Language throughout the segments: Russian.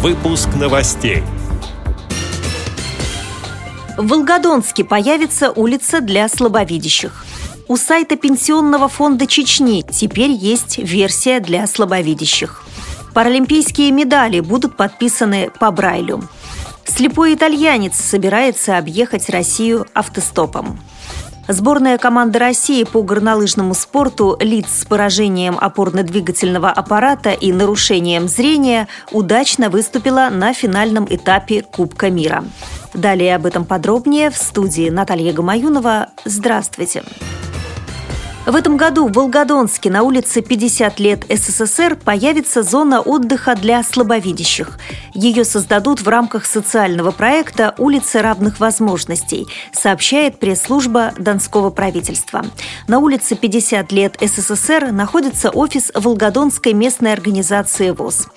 Выпуск новостей. В Волгодонске появится улица для слабовидящих. У сайта Пенсионного фонда Чечни теперь есть версия для слабовидящих. Паралимпийские медали будут подписаны по Брайлю. Слепой итальянец собирается объехать Россию автостопом. Сборная команды России по горнолыжному спорту лиц с поражением опорно-двигательного аппарата и нарушением зрения удачно выступила на финальном этапе Кубка мира. Далее об этом подробнее в студии Наталья Гамаюнова. Здравствуйте! В этом году в Волгодонске на улице 50 лет СССР появится зона отдыха для слабовидящих. Ее создадут в рамках социального проекта «Улица равных возможностей», сообщает пресс-служба Донского правительства. На улице 50 лет СССР находится офис Волгодонской местной организации ВОЗ.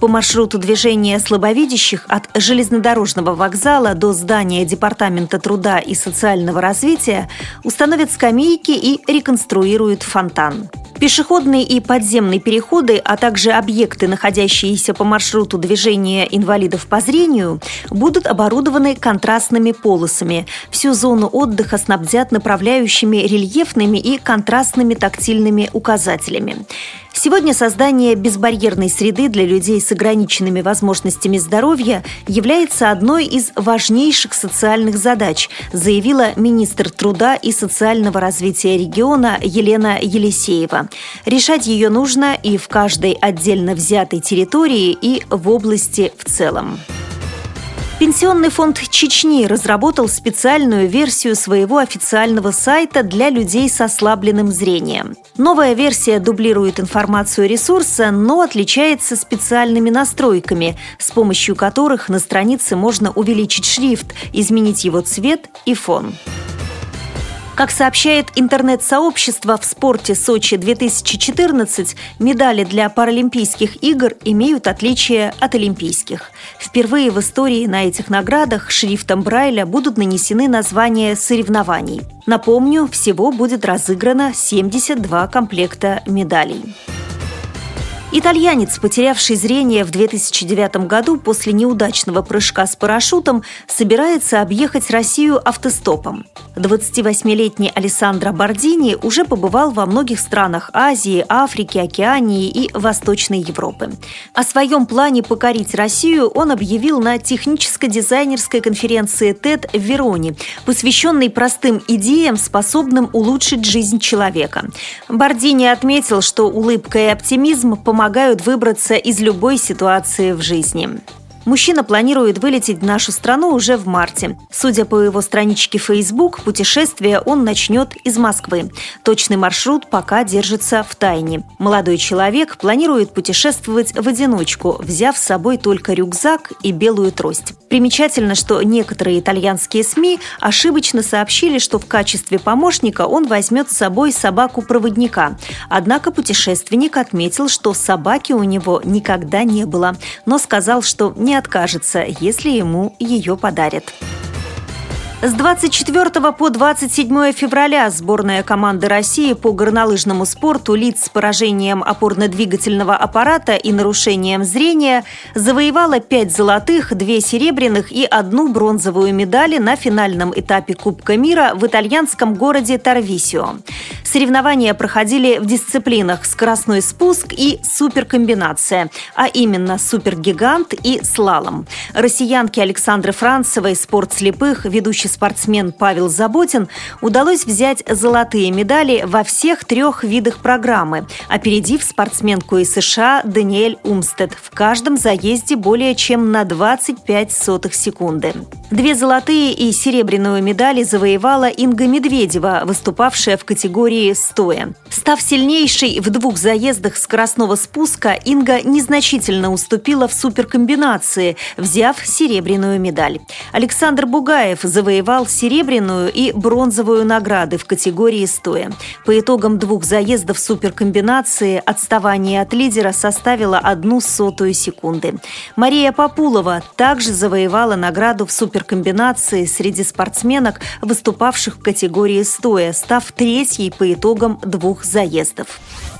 По маршруту движения слабовидящих от железнодорожного вокзала до здания Департамента труда и социального развития установят скамейки и реконструируют конструируют фонтан. Пешеходные и подземные переходы, а также объекты, находящиеся по маршруту движения инвалидов по зрению, будут оборудованы контрастными полосами. Всю зону отдыха снабдят направляющими рельефными и контрастными тактильными указателями. Сегодня создание безбарьерной среды для людей с ограниченными возможностями здоровья является одной из важнейших социальных задач, заявила министр труда и социального развития региона Елена Елисеева. Решать ее нужно и в каждой отдельно взятой территории, и в области в целом. Пенсионный фонд Чечни разработал специальную версию своего официального сайта для людей с ослабленным зрением. Новая версия дублирует информацию ресурса, но отличается специальными настройками, с помощью которых на странице можно увеличить шрифт, изменить его цвет и фон. Как сообщает интернет-сообщество в спорте Сочи-2014, медали для Паралимпийских игр имеют отличие от олимпийских. Впервые в истории на этих наградах шрифтом Брайля будут нанесены названия соревнований. Напомню, всего будет разыграно 72 комплекта медалей. Итальянец, потерявший зрение в 2009 году после неудачного прыжка с парашютом, собирается объехать Россию автостопом. 28-летний Алессандро Бордини уже побывал во многих странах Азии, Африки, Океании и Восточной Европы. О своем плане покорить Россию он объявил на техническо-дизайнерской конференции TED в Вероне, посвященной простым идеям, способным улучшить жизнь человека. Бордини отметил, что улыбка и оптимизм помогают помогают выбраться из любой ситуации в жизни. Мужчина планирует вылететь в нашу страну уже в марте. Судя по его страничке Facebook, путешествие он начнет из Москвы. Точный маршрут пока держится в тайне. Молодой человек планирует путешествовать в одиночку, взяв с собой только рюкзак и белую трость. Примечательно, что некоторые итальянские СМИ ошибочно сообщили, что в качестве помощника он возьмет с собой собаку-проводника. Однако путешественник отметил, что собаки у него никогда не было, но сказал, что не откажется, если ему ее подарят. С 24 по 27 февраля сборная команды России по горнолыжному спорту лиц с поражением опорно-двигательного аппарата и нарушением зрения завоевала 5 золотых, 2 серебряных и одну бронзовую медали на финальном этапе Кубка мира в итальянском городе Тарвисио. Соревнования проходили в дисциплинах скоростной спуск и суперкомбинация, а именно супергигант и слалом. Россиянки Александры Францевой, спорт слепых, ведущий спортсмен Павел Заботин удалось взять золотые медали во всех трех видах программы, опередив спортсменку из США Даниэль Умстед в каждом заезде более чем на 25 сотых секунды. Две золотые и серебряную медали завоевала Инга Медведева, выступавшая в категории «стоя». Став сильнейшей в двух заездах скоростного спуска, Инга незначительно уступила в суперкомбинации, взяв серебряную медаль. Александр Бугаев завоевал серебряную и бронзовую награды в категории «стоя». По итогам двух заездов суперкомбинации отставание от лидера составило одну сотую секунды. Мария Популова также завоевала награду в суперкомбинации среди спортсменок, выступавших в категории стоя, став третьей по итогам двух заездов.